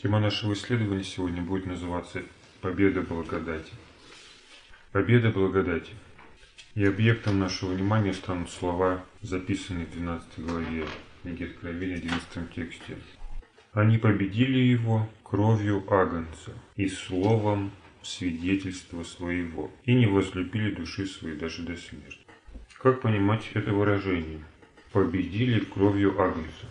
Тема нашего исследования сегодня будет называться «Победа благодати». Победа благодати. И объектом нашего внимания станут слова, записанные в 12 главе книги Откровения, 11 тексте. Они победили его кровью Агнца и словом свидетельства своего, и не возлюбили души своей даже до смерти. Как понимать это выражение? Победили кровью Агнца.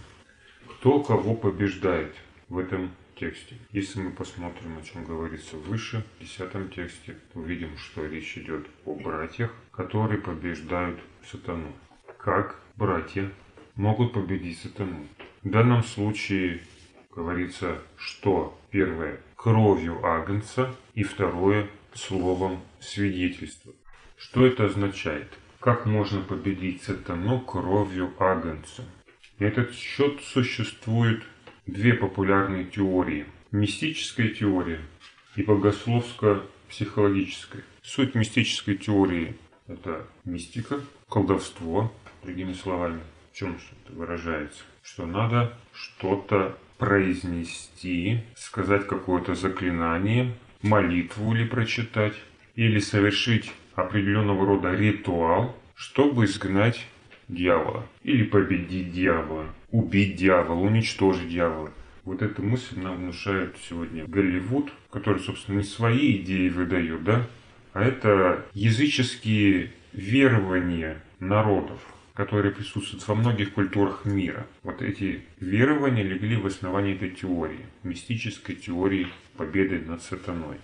Кто кого побеждает в этом тексте. Если мы посмотрим, о чем говорится выше, в 10 тексте, увидим, что речь идет о братьях, которые побеждают сатану. Как братья могут победить сатану? В данном случае говорится, что первое – кровью Агнца, и второе – словом свидетельства. Что это означает? Как можно победить сатану кровью Агнца? Этот счет существует две популярные теории. Мистическая теория и богословско-психологическая. Суть мистической теории – это мистика, колдовство, другими словами. В чем это выражается? Что надо что-то произнести, сказать какое-то заклинание, молитву или прочитать, или совершить определенного рода ритуал, чтобы изгнать дьявола. Или победить дьявола, убить дьявола, уничтожить дьявола. Вот эта мысль нам внушает сегодня Голливуд, который, собственно, не свои идеи выдает, да, а это языческие верования народов, которые присутствуют во многих культурах мира. Вот эти верования легли в основании этой теории, мистической теории победы над сатаной.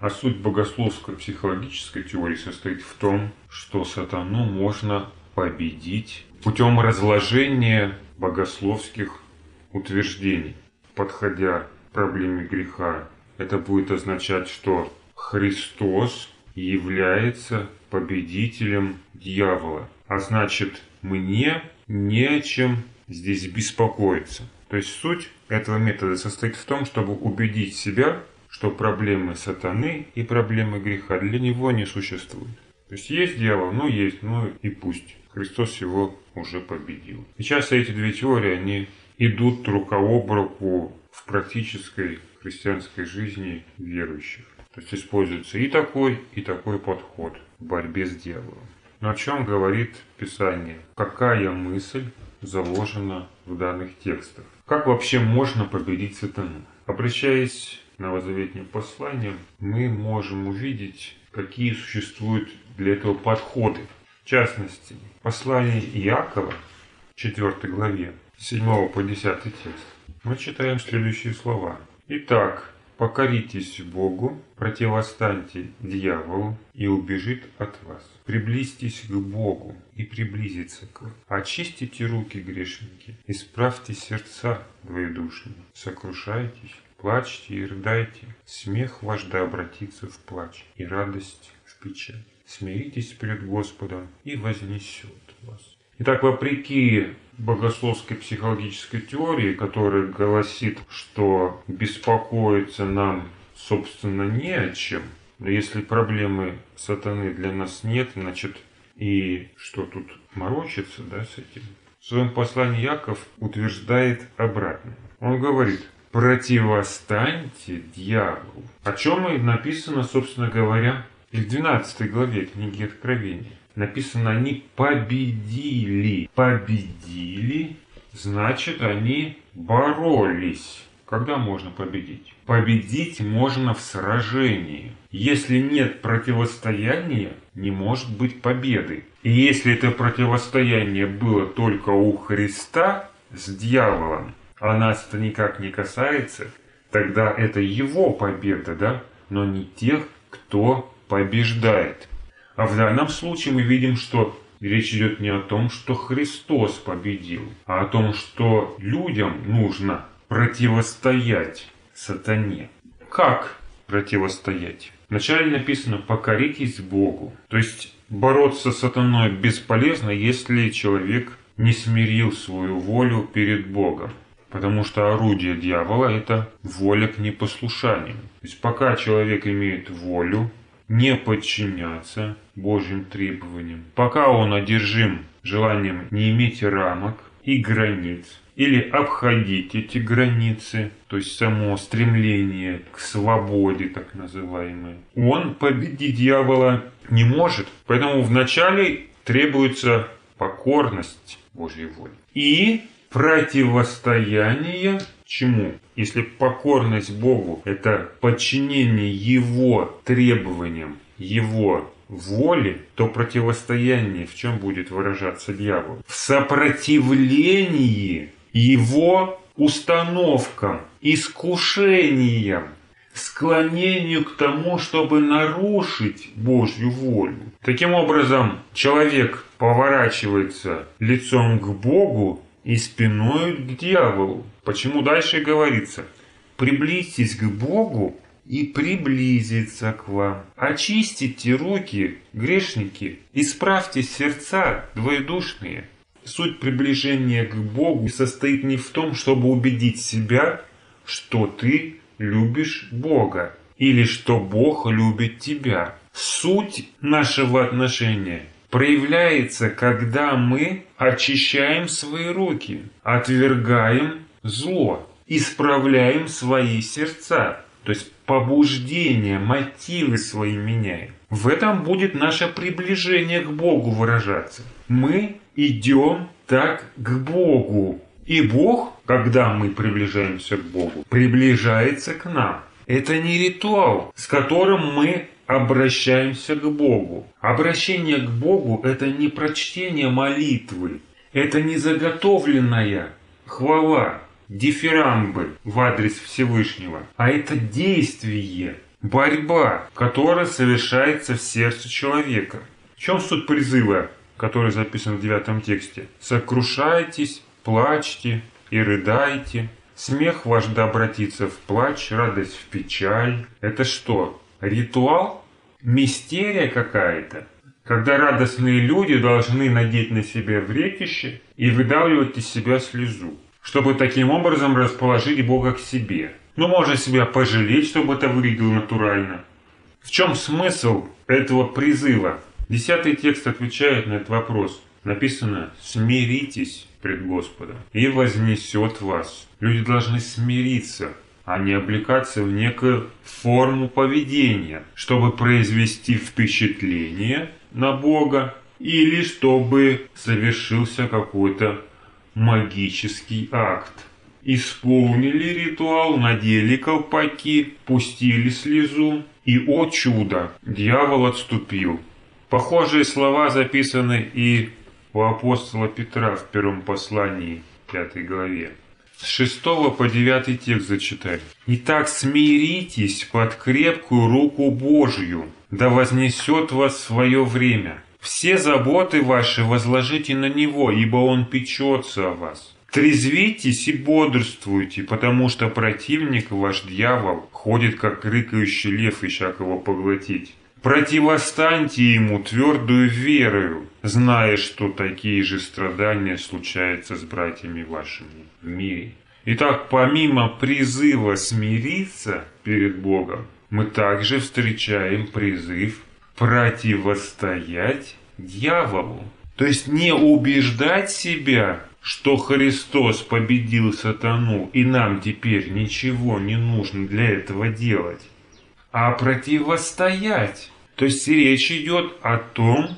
А суть богословско-психологической теории состоит в том, что сатану можно победить путем разложения богословских утверждений. Подходя к проблеме греха, это будет означать, что Христос является победителем дьявола. А значит, мне не о чем здесь беспокоиться. То есть суть этого метода состоит в том, чтобы убедить себя, что проблемы сатаны и проблемы греха для него не существуют. То есть есть дьявол, ну есть, ну и пусть. Христос его уже победил. Сейчас эти две теории, они идут рука об руку в практической христианской жизни верующих. То есть используется и такой, и такой подход в борьбе с дьяволом. Но о чем говорит Писание? Какая мысль заложена в данных текстах? Как вообще можно победить сатану? Обращаясь к новозаветним посланиям, мы можем увидеть, какие существуют для этого подходы. В частности, послание Иакова, 4 главе, 7 по 10 текст, мы читаем следующие слова. «Итак, покоритесь Богу, противостаньте дьяволу, и убежит от вас. Приблизьтесь к Богу, и приблизится к вам. Очистите руки, грешники, исправьте сердца двоедушные, сокрушайтесь, плачьте и рыдайте. Смех ваш да обратится в плач, и радость в печаль смиритесь перед Господом и вознесет вас. Итак, вопреки богословской психологической теории, которая гласит, что беспокоиться нам, собственно, не о чем, но если проблемы сатаны для нас нет, значит, и что тут морочиться да, с этим? В своем послании Яков утверждает обратное. Он говорит, противостаньте дьяволу. О чем и написано, собственно говоря, и в 12 главе книги Откровения написано, они победили. Победили, значит, они боролись. Когда можно победить? Победить можно в сражении. Если нет противостояния, не может быть победы. И если это противостояние было только у Христа с дьяволом, а нас это никак не касается, тогда это его победа, да? Но не тех, кто побеждает. А в данном случае мы видим, что речь идет не о том, что Христос победил, а о том, что людям нужно противостоять сатане. Как противостоять? Вначале написано «покоритесь Богу». То есть бороться с сатаной бесполезно, если человек не смирил свою волю перед Богом. Потому что орудие дьявола – это воля к непослушанию. То есть пока человек имеет волю, не подчиняться Божьим требованиям. Пока он одержим желанием не иметь рамок и границ, или обходить эти границы, то есть само стремление к свободе, так называемое, он победить дьявола не может. Поэтому вначале требуется покорность Божьей воли. И противостояние чему? Если покорность Богу – это подчинение Его требованиям, Его воли, то противостояние в чем будет выражаться дьявол? В сопротивлении его установкам, искушениям, склонению к тому, чтобы нарушить Божью волю. Таким образом, человек поворачивается лицом к Богу и спиной к дьяволу. Почему дальше говорится? Приблизьтесь к Богу и приблизиться к вам. Очистите руки, грешники, исправьте сердца двоедушные. Суть приближения к Богу состоит не в том, чтобы убедить себя, что ты любишь Бога или что Бог любит тебя. Суть нашего отношения проявляется, когда мы очищаем свои руки, отвергаем зло, исправляем свои сердца, то есть побуждение, мотивы свои меняем. В этом будет наше приближение к Богу выражаться. Мы идем так к Богу. И Бог, когда мы приближаемся к Богу, приближается к нам. Это не ритуал, с которым мы обращаемся к Богу. Обращение к Богу – это не прочтение молитвы, это не заготовленная хвала, дифирамбы в адрес Всевышнего, а это действие, борьба, которая совершается в сердце человека. В чем суть призыва, который записан в девятом тексте? «Сокрушайтесь, плачьте и рыдайте, смех ваш да обратится в плач, радость в печаль». Это что, ритуал? Мистерия какая-то? Когда радостные люди должны надеть на себя вретище и выдавливать из себя слезу чтобы таким образом расположить Бога к себе. Но можно себя пожалеть, чтобы это выглядело натурально. В чем смысл этого призыва? Десятый текст отвечает на этот вопрос. Написано «Смиритесь пред Господом, и вознесет вас». Люди должны смириться, а не облекаться в некую форму поведения, чтобы произвести впечатление на Бога или чтобы совершился какой-то магический акт. Исполнили ритуал, надели колпаки, пустили слезу, и, о чудо, дьявол отступил. Похожие слова записаны и у апостола Петра в первом послании, пятой главе. С 6 по 9 текст зачитаю. «Итак смиритесь под крепкую руку Божью, да вознесет вас свое время. Все заботы ваши возложите на Него, ибо Он печется о вас. Трезвитесь и бодрствуйте, потому что противник ваш дьявол ходит, как рыкающий лев, ища кого поглотить. Противостаньте ему твердую верою, зная, что такие же страдания случаются с братьями вашими в мире. Итак, помимо призыва смириться перед Богом, мы также встречаем призыв противостоять дьяволу. То есть не убеждать себя, что Христос победил сатану и нам теперь ничего не нужно для этого делать, а противостоять. То есть речь идет о том,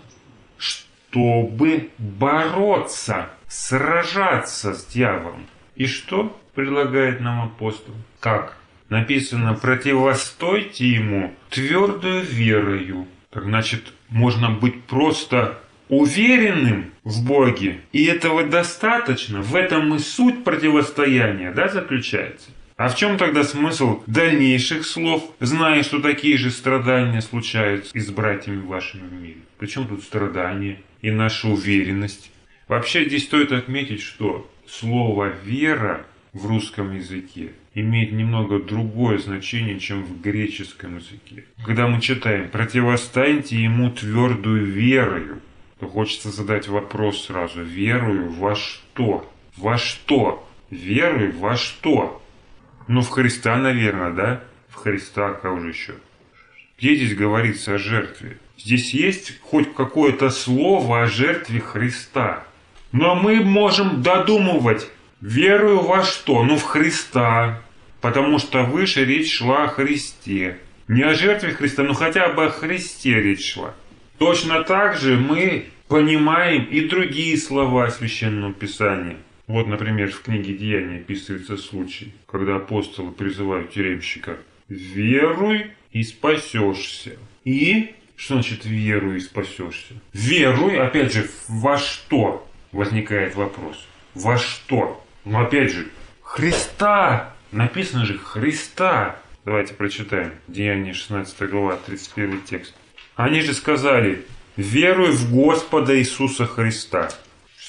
чтобы бороться, сражаться с дьяволом. И что предлагает нам апостол? Как? Написано, противостойте ему твердую верою, так значит, можно быть просто уверенным в Боге, и этого достаточно. В этом и суть противостояния да, заключается. А в чем тогда смысл дальнейших слов, зная, что такие же страдания случаются и с братьями вашими в мире? Причем тут страдания и наша уверенность? Вообще здесь стоит отметить, что слово «вера» в русском языке имеет немного другое значение, чем в греческом языке. Когда мы читаем «противостаньте ему твердую верою», то хочется задать вопрос сразу. Верую во что? Во что? Верую во что? Ну, в Христа, наверное, да? В Христа, как же еще? Где здесь говорится о жертве? Здесь есть хоть какое-то слово о жертве Христа. Но мы можем додумывать, верую во что? Ну, в Христа. Потому что выше речь шла о Христе. Не о жертве Христа, но хотя бы о Христе речь шла. Точно так же мы понимаем и другие слова Священного Писания. Вот, например, в книге Деяний описывается случай, когда апостолы призывают тюремщика «Веруй и спасешься». И что значит веруй и спасешься? Веруй, опять же, во что? Возникает вопрос. Во что? Ну, опять же, Христа. Написано же Христа. Давайте прочитаем. Деяние 16 глава, 31 текст. Они же сказали, веруй в Господа Иисуса Христа.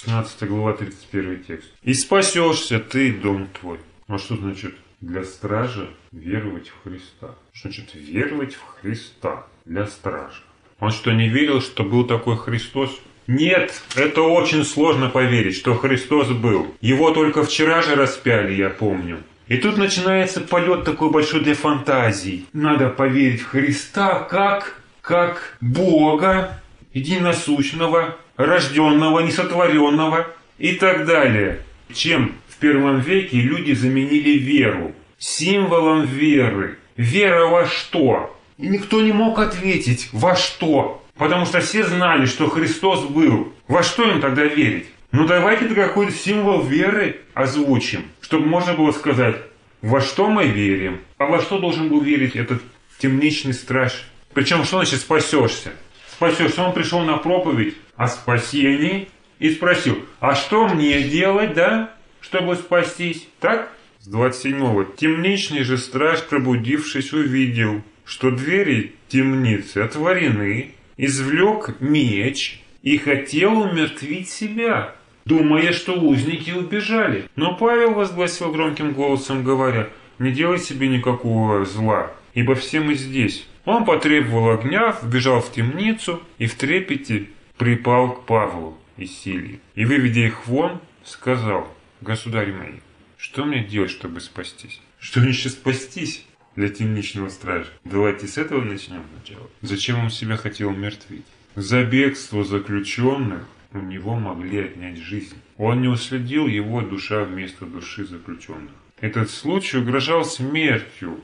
16 глава, 31 текст. И спасешься ты, дом твой. А что значит для стража веровать в Христа? Что значит веровать в Христа для стража? Он что, не верил, что был такой Христос? Нет, это очень сложно поверить, что Христос был. Его только вчера же распяли, я помню. И тут начинается полет такой большой для фантазий. Надо поверить в Христа как, как Бога, единосущного, рожденного, несотворенного и так далее. Чем в первом веке люди заменили веру, символом веры. Вера во что? И никто не мог ответить, во что. Потому что все знали, что Христос был. Во что им тогда верить? Ну давайте какой-то символ веры озвучим, чтобы можно было сказать, во что мы верим, а во что должен был верить этот темничный страж. Причем, что значит спасешься? Спасешься, он пришел на проповедь о спасении и спросил, а что мне делать, да, чтобы спастись? Так? С 27-го. Темничный же страж, пробудившись, увидел, что двери темницы отворены, извлек меч и хотел умертвить себя, думая, что узники убежали. Но Павел возгласил громким голосом, говоря, «Не делай себе никакого зла, ибо все мы здесь». Он потребовал огня, вбежал в темницу и в трепете припал к Павлу и Силии. И, выведя их вон, сказал, «Государь мои, что мне делать, чтобы спастись?» «Что еще спастись?» для темничного стража. Давайте с этого начнем сначала. Зачем он себя хотел мертвить? За бегство заключенных у него могли отнять жизнь. Он не уследил его душа вместо души заключенных. Этот случай угрожал смертью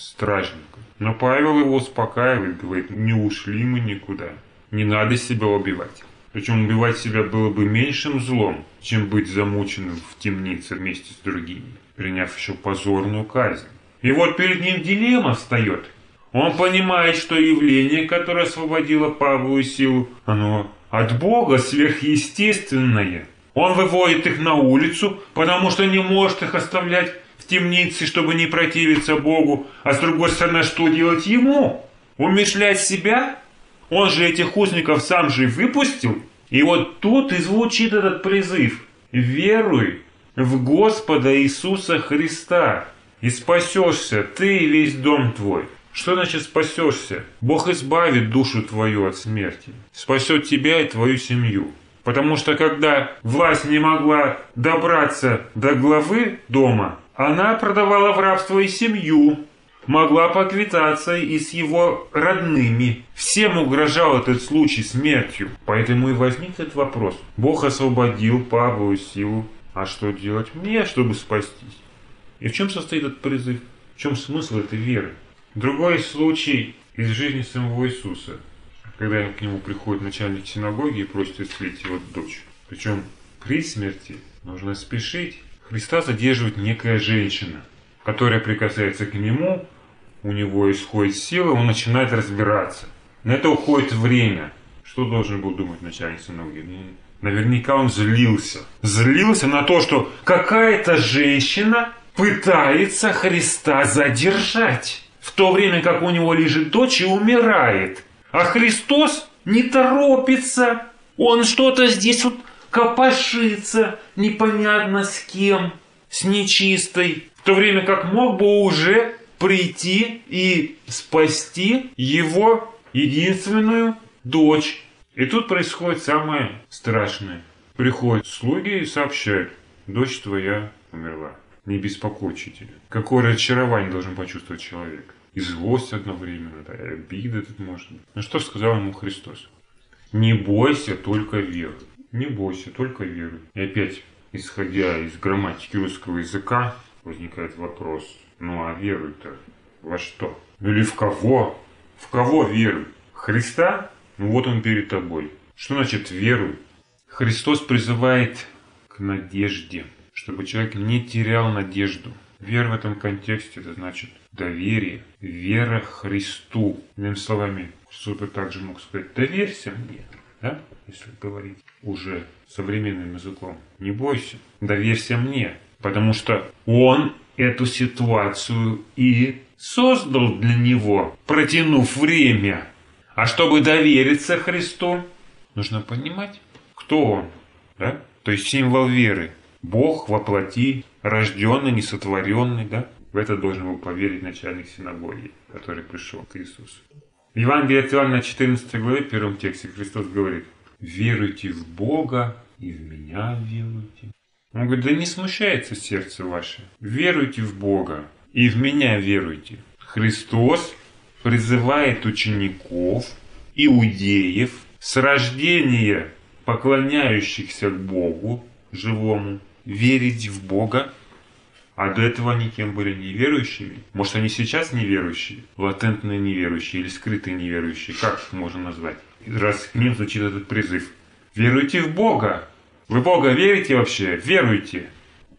стражника. Но Павел его успокаивает, говорит, не ушли мы никуда. Не надо себя убивать. Причем убивать себя было бы меньшим злом, чем быть замученным в темнице вместе с другими, приняв еще позорную казнь. И вот перед ним дилемма встает. Он понимает, что явление, которое освободило Павлу силу, оно от Бога сверхъестественное. Он выводит их на улицу, потому что не может их оставлять в темнице, чтобы не противиться Богу. А с другой стороны, что делать ему? Умешлять себя? Он же этих узников сам же выпустил. И вот тут и звучит этот призыв. «Веруй в Господа Иисуса Христа, и спасешься ты и весь дом твой». Что значит спасешься? Бог избавит душу твою от смерти, спасет тебя и твою семью. Потому что когда власть не могла добраться до главы дома, она продавала в рабство и семью, могла поквитаться и с его родными. Всем угрожал этот случай смертью. Поэтому и возник этот вопрос. Бог освободил Павлу силу. А что делать мне, чтобы спастись? И в чем состоит этот призыв? В чем смысл этой веры? Другой случай из жизни самого Иисуса, когда к нему приходит начальник синагоги и просит исцелить его дочь. Причем при смерти нужно спешить. Христа задерживает некая женщина, которая прикасается к нему, у него исходит сила, он начинает разбираться. На это уходит время. Что должен был думать начальник синагоги? Ну, наверняка он злился. Злился на то, что какая-то женщина пытается Христа задержать, в то время как у него лежит дочь и умирает. А Христос не торопится. Он что-то здесь вот копошится, непонятно с кем, с нечистой. В то время как мог бы уже прийти и спасти его единственную дочь. И тут происходит самое страшное. Приходят слуги и сообщают, дочь твоя умерла. Не беспокой учителя. Какое разочарование должен почувствовать человек. И злость одновременно, да, и обида тут может быть. Ну что сказал ему Христос? Не бойся, только веруй. Не бойся, только веруй. И опять, исходя из грамматики русского языка, возникает вопрос, ну а веруй-то во что? Или в кого? В кого веруй? Христа? Ну вот он перед тобой. Что значит веруй? Христос призывает к надежде, чтобы человек не терял надежду. Вера в этом контексте это значит доверие, вера Христу. Иными словами, кто-то также мог сказать, доверься мне, да, если говорить уже современным языком. Не бойся, доверься мне, потому что Он эту ситуацию и создал для него, протянув время. А чтобы довериться Христу, нужно понимать, кто Он, да? То есть символ веры. Бог воплоти, рожденный, несотворенный, да? В это должен был поверить начальник синагоги, который пришел к Иисусу. В Евангелии от Иоанна 14 главе, первом тексте, Христос говорит, «Веруйте в Бога и в меня веруйте». Он говорит, да не смущается сердце ваше. Веруйте в Бога и в меня веруйте. Христос призывает учеников, иудеев, с рождения поклоняющихся Богу живому, верить в Бога а до этого они кем были неверующими? Может, они сейчас неверующие? Латентные неверующие или скрытые неверующие? Как их можно назвать? Раз к ним звучит этот призыв. Веруйте в Бога. Вы Бога верите вообще? Веруйте.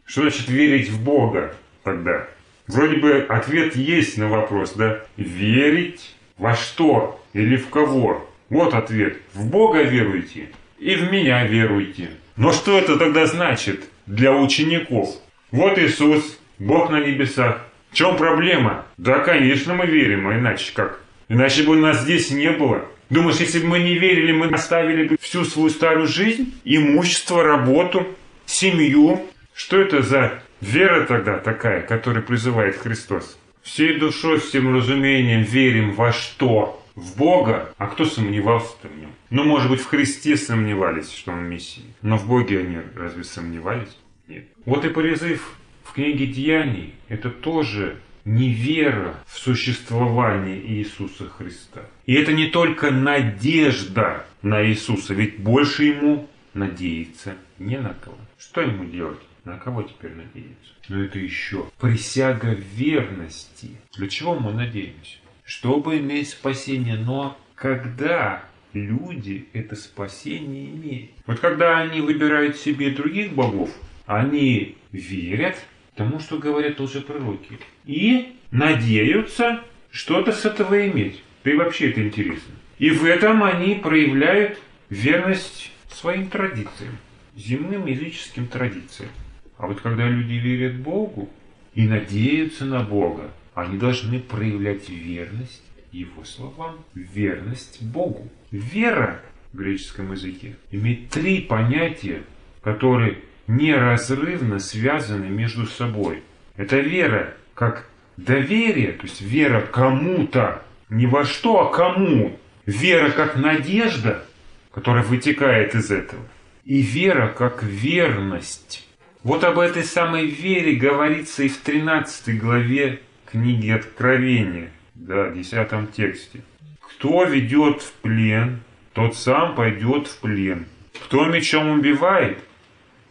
Что значит верить в Бога тогда? Вроде бы ответ есть на вопрос, да? Верить во что или в кого? Вот ответ. В Бога веруйте и в меня веруйте. Но что это тогда значит для учеников? Вот Иисус, Бог на небесах. В чем проблема? Да, конечно, мы верим, а иначе как? Иначе бы нас здесь не было. Думаешь, если бы мы не верили, мы оставили бы всю свою старую жизнь, имущество, работу, семью? Что это за вера тогда такая, которую призывает Христос? Всей душой, всем разумением верим во что? В Бога? А кто сомневался-то в нем? Ну, может быть, в Христе сомневались, что он Мессия. Но в Боге они разве сомневались? Нет. Вот и призыв в книге Деяний – это тоже невера в существование Иисуса Христа. И это не только надежда на Иисуса, ведь больше ему надеяться не на кого. Что ему делать? На кого теперь надеяться? Но это еще присяга верности. Для чего мы надеемся? Чтобы иметь спасение. Но когда люди это спасение имеют? Вот когда они выбирают себе других богов, они верят тому, что говорят уже пророки. И надеются что-то с этого иметь. Да и вообще это интересно. И в этом они проявляют верность своим традициям, земным языческим традициям. А вот когда люди верят Богу и надеются на Бога, они должны проявлять верность Его словам, верность Богу. Вера в греческом языке имеет три понятия, которые неразрывно связаны между собой. Это вера как доверие, то есть вера кому-то, не во что, а кому. Вера как надежда, которая вытекает из этого. И вера как верность. Вот об этой самой вере говорится и в 13 главе книги Откровения, да, 10 тексте. Кто ведет в плен, тот сам пойдет в плен. Кто мечом убивает,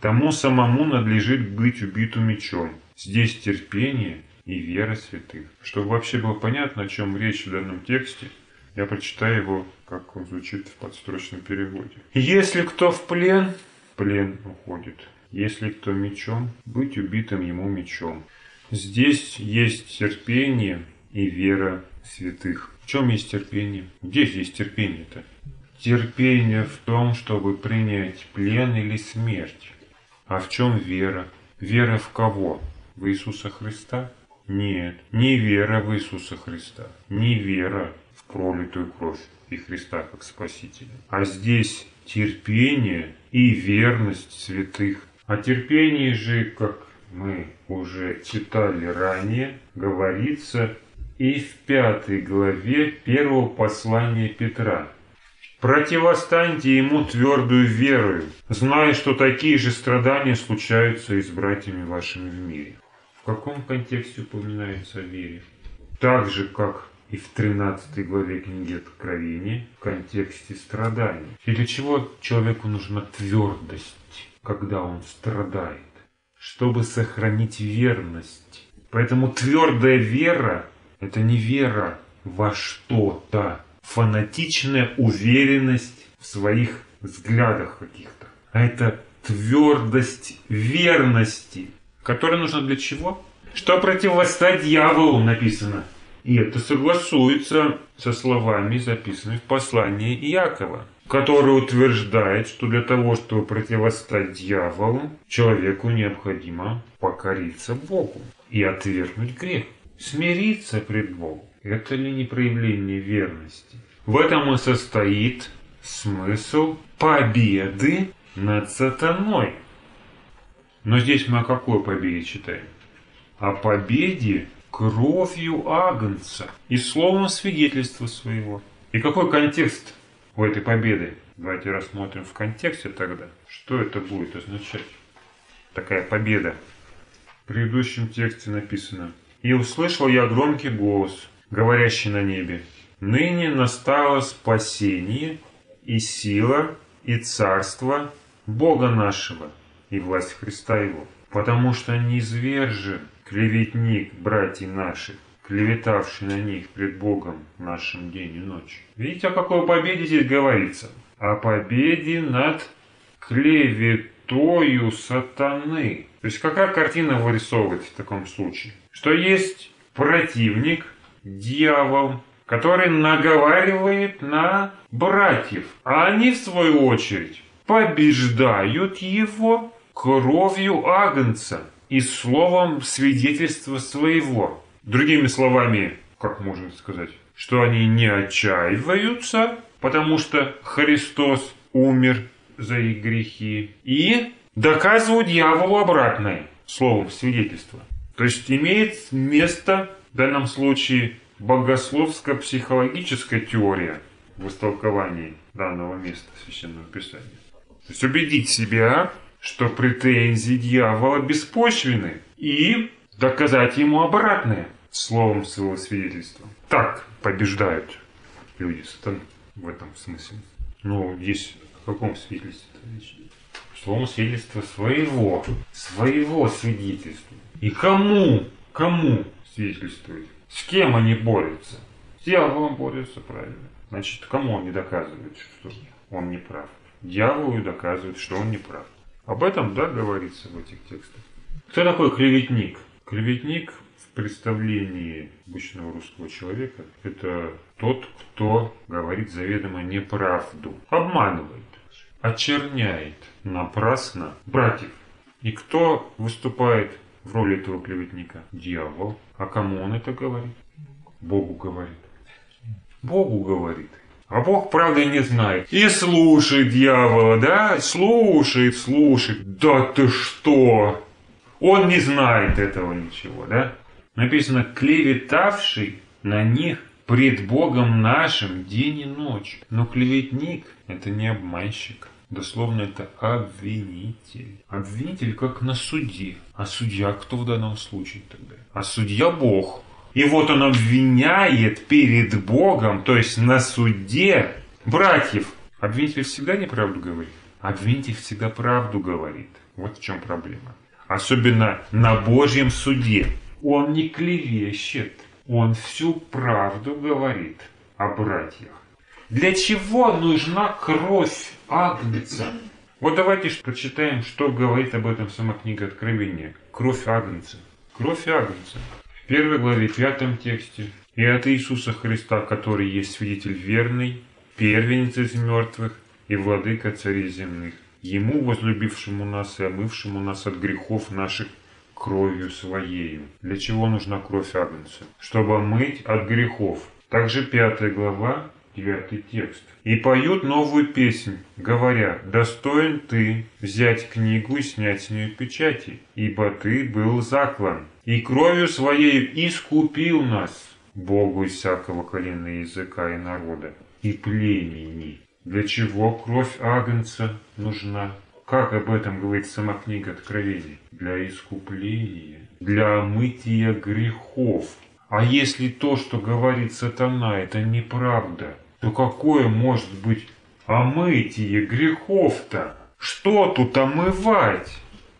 Тому самому надлежит быть убиту мечом. Здесь терпение и вера святых. Чтобы вообще было понятно, о чем речь в данном тексте, я прочитаю его, как он звучит в подстрочном переводе. Если кто в плен, плен уходит. Если кто мечом, быть убитым ему мечом. Здесь есть терпение и вера святых. В чем есть терпение? Где здесь терпение-то? Терпение в том, чтобы принять плен или смерть. А в чем вера? Вера в кого? В Иисуса Христа? Нет, не вера в Иисуса Христа, не вера в пролитую кровь и Христа как Спасителя. А здесь терпение и верность святых. О терпении же, как мы уже читали ранее, говорится и в пятой главе первого послания Петра. Противостаньте ему твердую верою, зная, что такие же страдания случаются и с братьями вашими в мире. В каком контексте упоминается о вере? Так же, как и в 13 главе книги Откровения в контексте страданий. И для чего человеку нужна твердость, когда он страдает? Чтобы сохранить верность. Поэтому твердая вера – это не вера во что-то, фанатичная уверенность в своих взглядах каких-то, а это твердость верности, которая нужна для чего? Что противостать дьяволу написано. И это согласуется со словами, записанными в послании Иакова, который утверждает, что для того, чтобы противостать дьяволу, человеку необходимо покориться Богу и отвергнуть грех, смириться пред Богом. Это ли не проявление верности? В этом и состоит смысл победы над сатаной. Но здесь мы о какой победе читаем? О победе кровью Агнца и словом свидетельства своего. И какой контекст у этой победы? Давайте рассмотрим в контексте тогда, что это будет означать. Такая победа. В предыдущем тексте написано «И услышал я громкий голос, говорящий на небе, ныне настало спасение и сила и царство Бога нашего и власть Христа Его, потому что низвержен клеветник братьев наших, клеветавший на них пред Богом нашим день и ночь. Видите, о какой победе здесь говорится? О победе над клеветою сатаны. То есть какая картина вырисовывается в таком случае? Что есть противник, дьявол, который наговаривает на братьев, а они в свою очередь побеждают его кровью Агнца и словом свидетельства своего. Другими словами, как можно сказать, что они не отчаиваются, потому что Христос умер за их грехи, и доказывают дьяволу обратное словом свидетельства. То есть имеет место в данном случае богословско-психологическая теория в истолковании данного места Священного Писания. То есть убедить себя, что претензии дьявола беспочвены, и доказать ему обратное словом своего свидетельства. Так побеждают люди сатаны в этом смысле. Но здесь о каком свидетельстве речь? Словом свидетельства своего, своего свидетельства. И кому, кому свидетельствует? С кем они борются? С дьяволом борются, правильно. Значит, кому они доказывают, что он не прав? Дьяволу доказывают, что он не прав. Об этом, да, говорится в этих текстах. Кто такой клеветник? Клеветник в представлении обычного русского человека – это тот, кто говорит заведомо неправду, обманывает, очерняет напрасно братьев. И кто выступает в роли этого клеветника? Дьявол. А кому он это говорит? Богу говорит. Богу говорит. А Бог, правда, не знает. И слушает дьявола, да? Слушает, слушает. Да ты что? Он не знает этого ничего, да? Написано, клеветавший на них пред Богом нашим день и ночь. Но клеветник – это не обманщик. Дословно это обвинитель. Обвинитель как на суде. А судья кто в данном случае тогда? А судья Бог. И вот он обвиняет перед Богом, то есть на суде, братьев. Обвинитель всегда неправду говорит? Обвинитель всегда правду говорит. Вот в чем проблема. Особенно на Божьем суде. Он не клевещет. Он всю правду говорит о братьях. Для чего нужна кровь Агнца? Вот давайте прочитаем, что говорит об этом сама книга Откровения. Кровь Агнца. Кровь Агнца. В первой главе, пятом тексте. «И от Иисуса Христа, который есть свидетель верный, первенец из мертвых и владыка царей земных, Ему, возлюбившему нас и омывшему нас от грехов наших кровью Своею». Для чего нужна кровь Агнца? Чтобы омыть от грехов. Также пятая глава, девятый текст. «И поют новую песнь, говоря, достоин ты взять книгу и снять с нее печати, ибо ты был заклан, и кровью своей искупил нас, Богу из всякого колена языка и народа, и племени». Для чего кровь Агнца нужна? Как об этом говорит сама книга Откровений? Для искупления, для омытия грехов. А если то, что говорит сатана, это неправда, то какое может быть омытие грехов-то? Что тут омывать?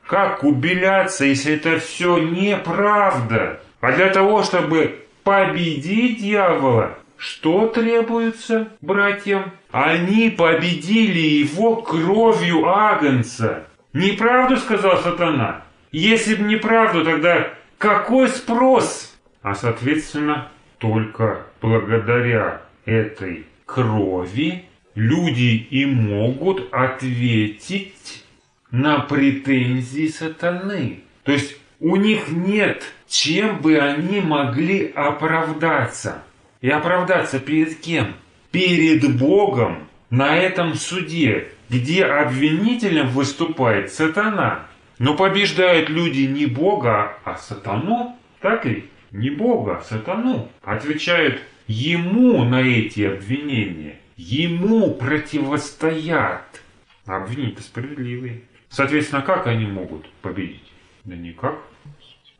Как убеляться, если это все неправда? А для того, чтобы победить дьявола, что требуется братьям? Они победили его кровью Агнца. Неправду сказал сатана? Если бы неправду, тогда какой спрос? А соответственно, только благодаря этой крови люди и могут ответить на претензии сатаны. То есть у них нет, чем бы они могли оправдаться. И оправдаться перед кем? Перед Богом на этом суде, где обвинителем выступает сатана. Но побеждают люди не Бога, а сатану, так ли? Не Бога, а сатану. Отвечают ему на эти обвинения. Ему противостоят. Обвинители справедливые. Соответственно, как они могут победить? Да никак.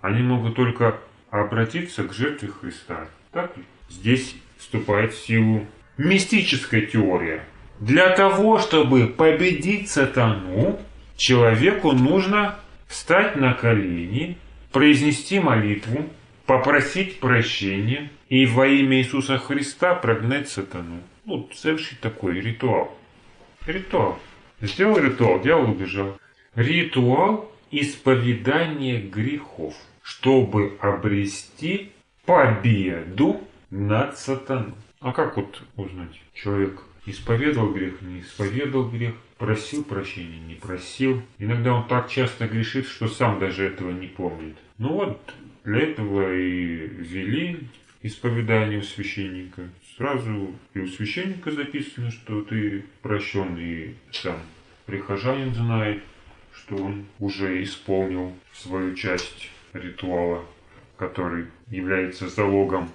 Они могут только обратиться к жертве Христа. Так? Здесь вступает в силу мистическая теория. Для того, чтобы победить сатану, человеку нужно встать на колени, произнести молитву, попросить прощения и во имя Иисуса Христа прогнать сатану. Ну, совершить такой ритуал. Ритуал. Сделал ритуал, дьявол убежал. Ритуал исповедания грехов, чтобы обрести победу над сатаной. А как вот узнать? Человек исповедовал грех, не исповедовал грех, просил прощения, не просил. Иногда он так часто грешит, что сам даже этого не помнит. Ну вот, для этого и ввели исповедание у священника. Сразу и у священника записано, что ты прощен, и сам прихожанин знает, что он уже исполнил свою часть ритуала, который является залогом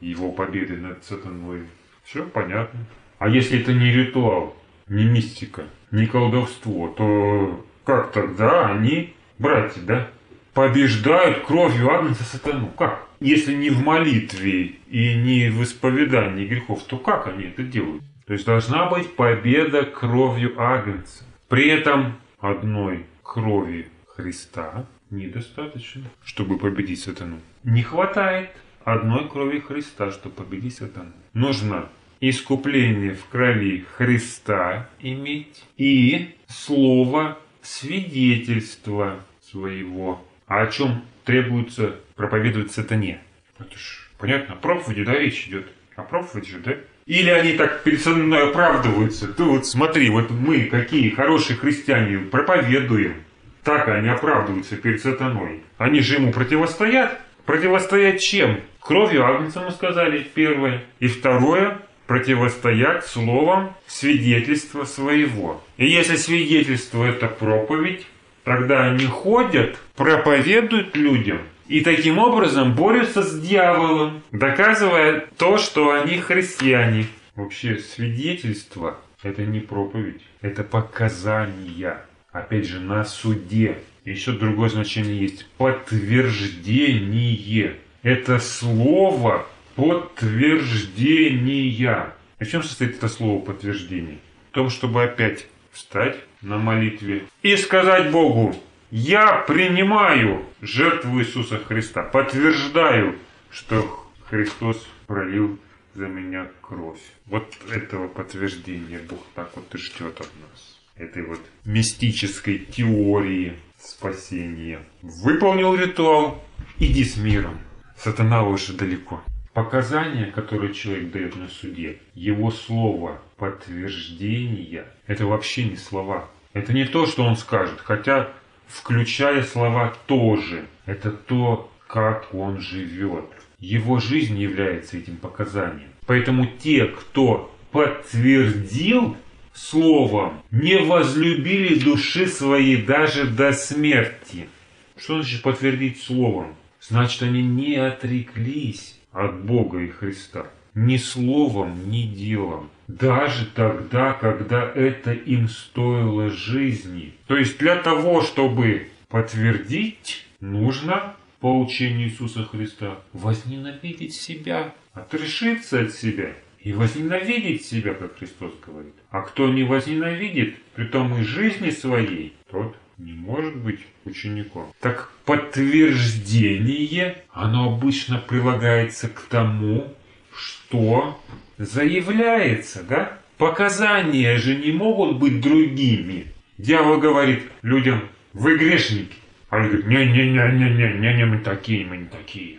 его победы над сатаной. Все понятно. А если это не ритуал, не мистика, не колдовство, то как тогда они, братья, да, побеждают кровью Агнца сатану? Как? Если не в молитве и не в исповедании грехов, то как они это делают? То есть должна быть победа кровью Агнца. При этом одной крови Христа недостаточно, чтобы победить сатану. Не хватает одной крови Христа, чтобы победить сатану. Нужно искупление в крови Христа иметь и слово свидетельства своего. А о чем требуется проповедовать сатане? Это ж понятно, о проповеди, да, речь идет. О проповеди же, да? Или они так перед мной оправдываются. Ты вот смотри, вот мы какие хорошие христиане проповедуем. Так они оправдываются перед сатаной. Они же ему противостоят. Противостоять чем? Кровью Агнца, мы сказали, первое. И второе, противостоять словом свидетельства своего. И если свидетельство это проповедь, тогда они ходят, проповедуют людям и таким образом борются с дьяволом, доказывая то, что они христиане. Вообще свидетельство – это не проповедь, это показания. Опять же, на суде. Еще другое значение есть – подтверждение. Это слово подтверждения. В чем состоит это слово подтверждение? В том, чтобы опять встать на молитве и сказать Богу, я принимаю жертву Иисуса Христа, подтверждаю, что Христос пролил за меня кровь. Вот этого подтверждения Бог так вот и ждет от нас. Этой вот мистической теории спасения. Выполнил ритуал, иди с миром. Сатана уже далеко. Показания, которые человек дает на суде, его слово подтверждения, это вообще не слова. Это не то, что он скажет, хотя включая слова тоже. Это то, как он живет. Его жизнь является этим показанием. Поэтому те, кто подтвердил словом, не возлюбили души своей даже до смерти. Что значит подтвердить словом? Значит, они не отреклись от Бога и Христа. Ни словом, ни делом. Даже тогда, когда это им стоило жизни. То есть для того, чтобы подтвердить, нужно по учению Иисуса Христа? Возненавидеть себя, отрешиться от себя и возненавидеть себя, как Христос говорит. А кто не возненавидит, при том и жизни своей, тот не может быть учеником. Так подтверждение, оно обычно прилагается к тому, что заявляется, да? Показания же не могут быть другими. Дьявол говорит людям, вы грешники. А они говорят, не-не-не-не-не-не, мы такие, мы не такие.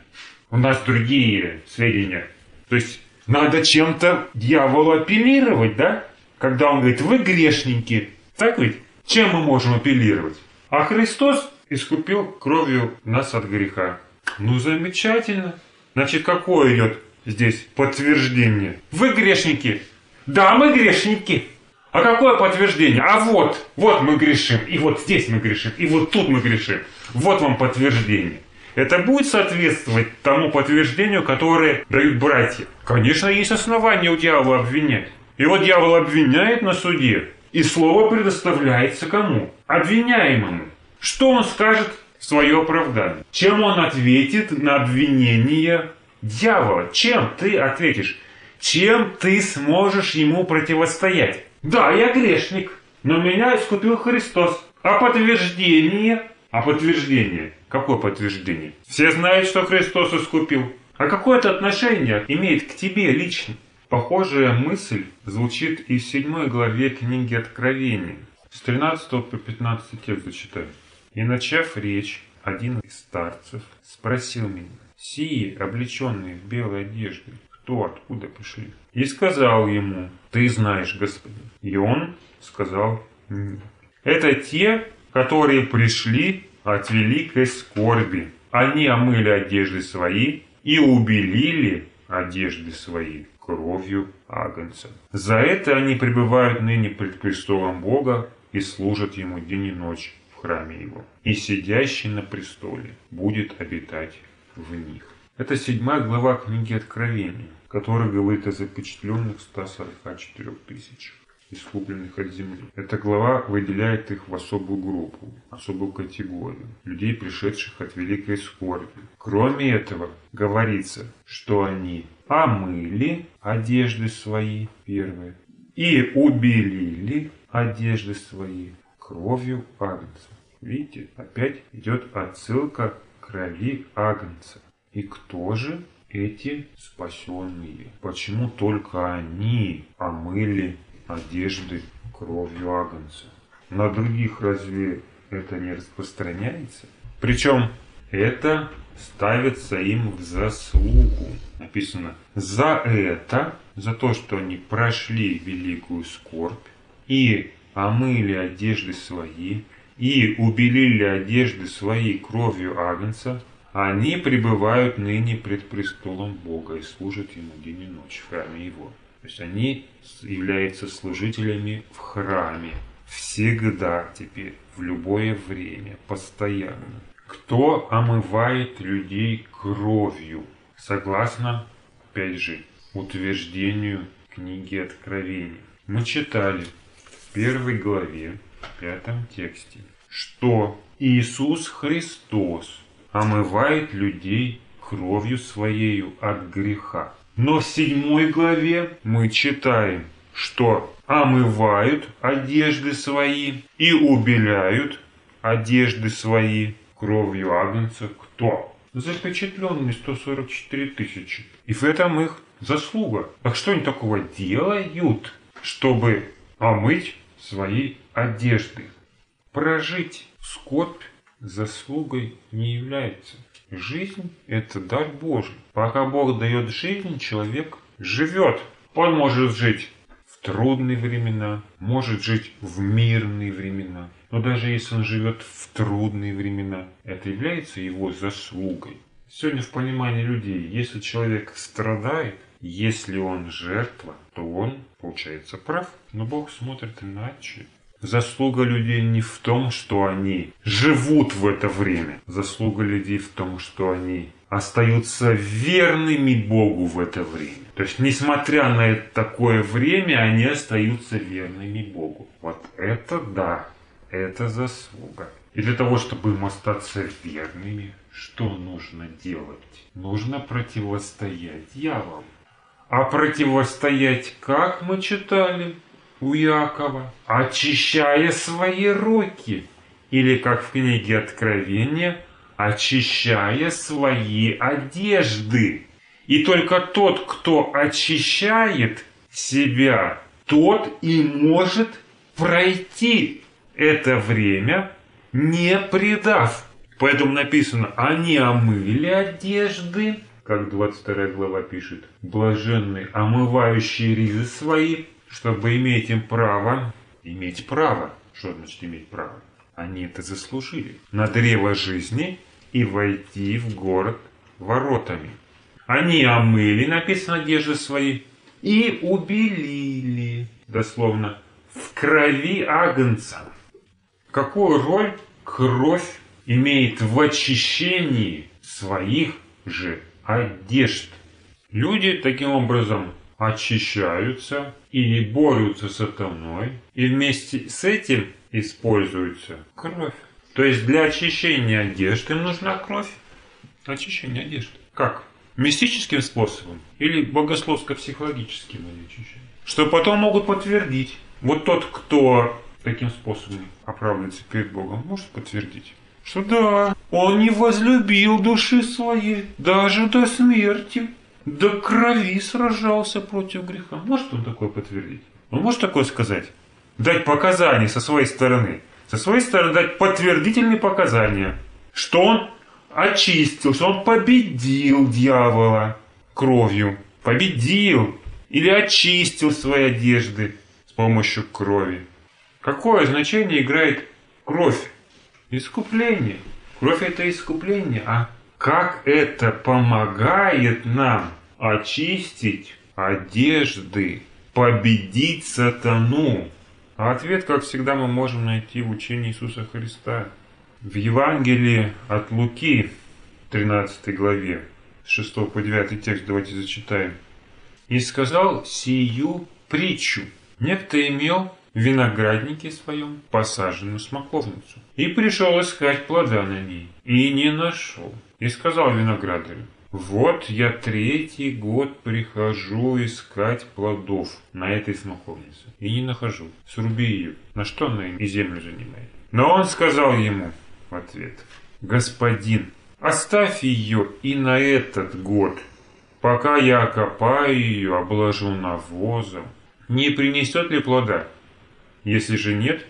У нас другие сведения. То есть надо чем-то дьяволу апеллировать, да? Когда он говорит, вы грешники. Так ведь? Чем мы можем апеллировать? А Христос искупил кровью нас от греха. Ну, замечательно. Значит, какое идет здесь подтверждение? Вы грешники. Да, мы грешники. А какое подтверждение? А вот, вот мы грешим, и вот здесь мы грешим, и вот тут мы грешим. Вот вам подтверждение. Это будет соответствовать тому подтверждению, которое дают братья. Конечно, есть основания у дьявола обвинять. И вот дьявол обвиняет на суде, и слово предоставляется кому? Обвиняемому. Что он скажет в свое оправдание? Чем он ответит на обвинение дьявола? Чем ты ответишь? Чем ты сможешь ему противостоять? Да, я грешник, но меня искупил Христос. А подтверждение? А подтверждение? Какое подтверждение? Все знают, что Христос искупил. А какое это отношение имеет к тебе лично? Похожая мысль звучит и в 7 главе книги Откровения. С 13 по 15 текст зачитаю. «И начав речь, один из старцев спросил меня, сии, облеченные в белой одежды, кто откуда пришли? И сказал ему, ты знаешь, господин. И он сказал, нет. Это те, которые пришли от великой скорби. Они омыли одежды свои и убелили одежды свои кровью Агнца. За это они пребывают ныне пред престолом Бога и служат Ему день и ночь в храме Его. И сидящий на престоле будет обитать в них. Это седьмая глава книги Откровения, которая говорит о запечатленных 144 тысячах искупленных от земли. Эта глава выделяет их в особую группу, особую категорию людей, пришедших от великой скорби. Кроме этого, говорится, что они омыли одежды свои, первые, и убелили одежды свои кровью Агнца. Видите, опять идет отсылка крови Агнца. И кто же эти спасенные? Почему только они омыли одежды кровью Агнца? На других разве это не распространяется? Причем это ставится им в заслугу. Написано «За это, за то, что они прошли великую скорбь и омыли одежды свои, и убелили одежды свои кровью Агнца, они пребывают ныне пред престолом Бога и служат Ему день и ночь в храме Его». То есть они являются служителями в храме всегда теперь, в любое время, постоянно. Кто омывает людей кровью? Согласно, опять же, утверждению книги Откровения. Мы читали в первой главе, в пятом тексте, что Иисус Христос омывает людей кровью Своею от греха. Но в седьмой главе мы читаем, что омывают одежды свои и убеляют одежды свои кровью Агнца кто? Запечатленные 144 тысячи. И в этом их заслуга. Так что они такого делают, чтобы омыть свои одежды? Прожить скорбь заслугой не является. Жизнь – это дар Божий. Пока Бог дает жизнь, человек живет. Он может жить в трудные времена, может жить в мирные времена. Но даже если он живет в трудные времена, это является его заслугой. Сегодня в понимании людей, если человек страдает, если он жертва, то он, получается, прав. Но Бог смотрит иначе. Заслуга людей не в том, что они живут в это время. Заслуга людей в том, что они остаются верными Богу в это время. То есть, несмотря на такое время, они остаются верными Богу. Вот это да, это заслуга. И для того, чтобы им остаться верными, что нужно делать? Нужно противостоять дьяволу. А противостоять как мы читали у Якова? Очищая свои руки. Или как в книге Откровения, очищая свои одежды. И только тот, кто очищает себя, тот и может пройти это время, не предав. Поэтому написано, они омыли одежды, как 22 глава пишет, блаженные, омывающие ризы свои, чтобы иметь им право, иметь право. Что значит иметь право? Они это заслужили. На древо жизни и войти в город воротами. Они омыли, написано, одежды свои, и убелили, дословно, в крови агнца. Какую роль кровь имеет в очищении своих же одежд? Люди таким образом очищаются или борются с сатаной, и вместе с этим используется кровь. То есть для очищения одежды нужна кровь. Очищение одежды. Как? Мистическим способом или богословско-психологическим очищают? Что потом могут подтвердить. Вот тот, кто таким способом оправдывается перед Богом, может подтвердить, что да, он не возлюбил души своей даже до смерти, до крови сражался против греха. Может он такое подтвердить? Он может такое сказать? Дать показания со своей стороны. Со своей стороны дать подтвердительные показания, что он очистил, что он победил дьявола кровью. Победил или очистил свои одежды с помощью крови. Какое значение играет кровь? Искупление. Кровь это искупление. А как это помогает нам очистить одежды, победить сатану? А ответ, как всегда, мы можем найти в учении Иисуса Христа. В Евангелии от Луки, 13 главе, с 6 по 9 текст давайте зачитаем. «И сказал сию притчу. Некто имел в винограднике своем посаженную смоковницу. И пришел искать плода на ней, и не нашел. И сказал виноградарю, вот я третий год прихожу искать плодов на этой смоковнице. И не нахожу. Сруби ее. На что она и землю занимает? Но он сказал ему в ответ, господин, оставь ее и на этот год, пока я окопаю ее, обложу навозом. Не принесет ли плода? Если же нет,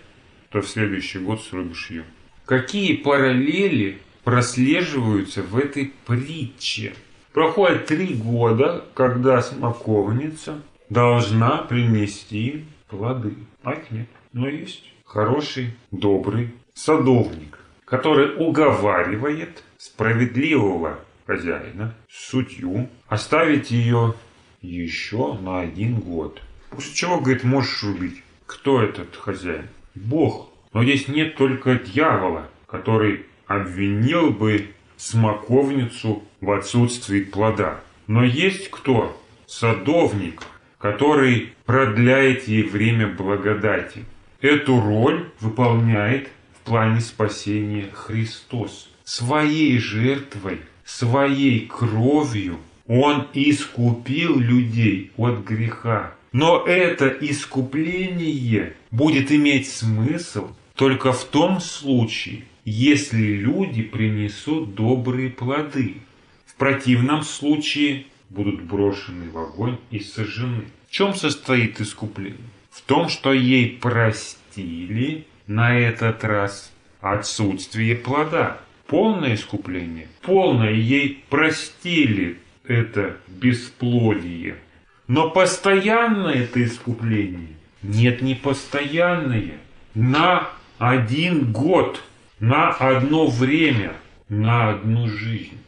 то в следующий год срубишь ее. Какие параллели прослеживаются в этой притче? Проходит три года, когда смоковница должна принести плоды. А их нет. Но есть хороший, добрый садовник, который уговаривает справедливого хозяина, судью, оставить ее еще на один год. После чего, говорит, можешь убить. Кто этот хозяин? Бог. Но здесь нет только дьявола, который обвинил бы смоковницу в отсутствии плода. Но есть кто? Садовник, который продляет ей время благодати. Эту роль выполняет в плане спасения Христос. Своей жертвой, своей кровью Он искупил людей от греха. Но это искупление будет иметь смысл только в том случае, если люди принесут добрые плоды. В противном случае будут брошены в огонь и сожжены. В чем состоит искупление? В том, что ей простили на этот раз отсутствие плода. Полное искупление. Полное ей простили это бесплодие. Но постоянное это искупление? Нет, не постоянное. На один год, на одно время, на одну жизнь.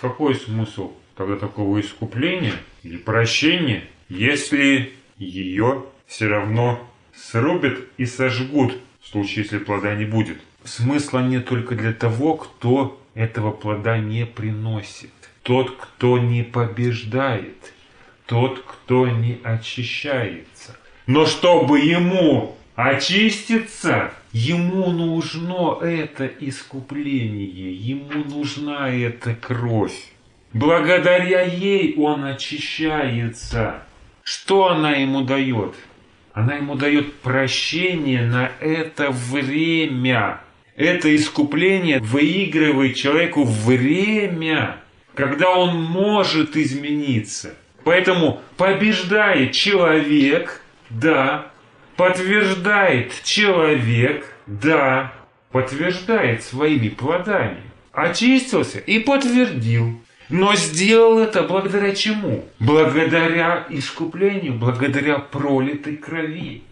Какой смысл тогда такого искупления или прощения, если ее все равно срубят и сожгут, в случае, если плода не будет? Смысла нет только для того, кто этого плода не приносит. Тот, кто не побеждает – тот, кто не очищается. Но чтобы ему очиститься, ему нужно это искупление, ему нужна эта кровь. Благодаря ей он очищается. Что она ему дает? Она ему дает прощение на это время. Это искупление выигрывает человеку время, когда он может измениться. Поэтому побеждает человек, да, подтверждает человек, да, подтверждает своими плодами. Очистился и подтвердил. Но сделал это благодаря чему? Благодаря искуплению, благодаря пролитой крови.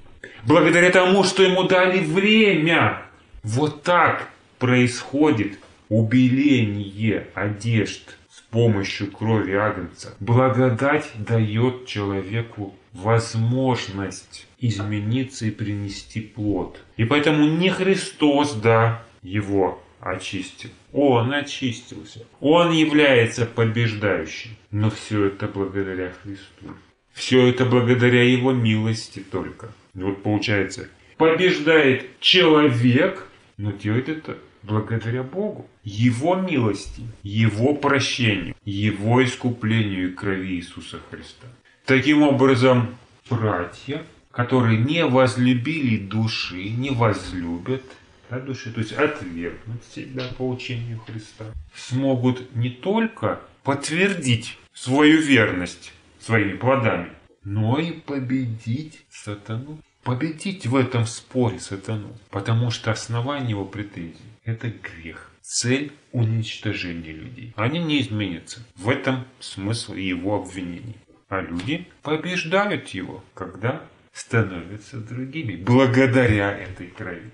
Благодаря тому, что ему дали время. Вот так происходит убеление одежд помощью крови Агнца. Благодать дает человеку возможность измениться и принести плод. И поэтому не Христос, да, его очистил. Он очистился. Он является побеждающим. Но все это благодаря Христу. Все это благодаря Его милости только. Вот получается, побеждает человек, но делает это благодаря Богу. Его милости, Его прощению, Его искуплению и крови Иисуса Христа. Таким образом, братья, которые не возлюбили души, не возлюбят от души, то есть отвергнуть себя по учению Христа, смогут не только подтвердить свою верность своими плодами, но и победить сатану. Победить в этом споре сатану. Потому что основание его претензий – это грех. Цель – уничтожения людей. Они не изменятся. В этом смысл его обвинений. А люди побеждают его, когда становятся другими, благодаря этой крови.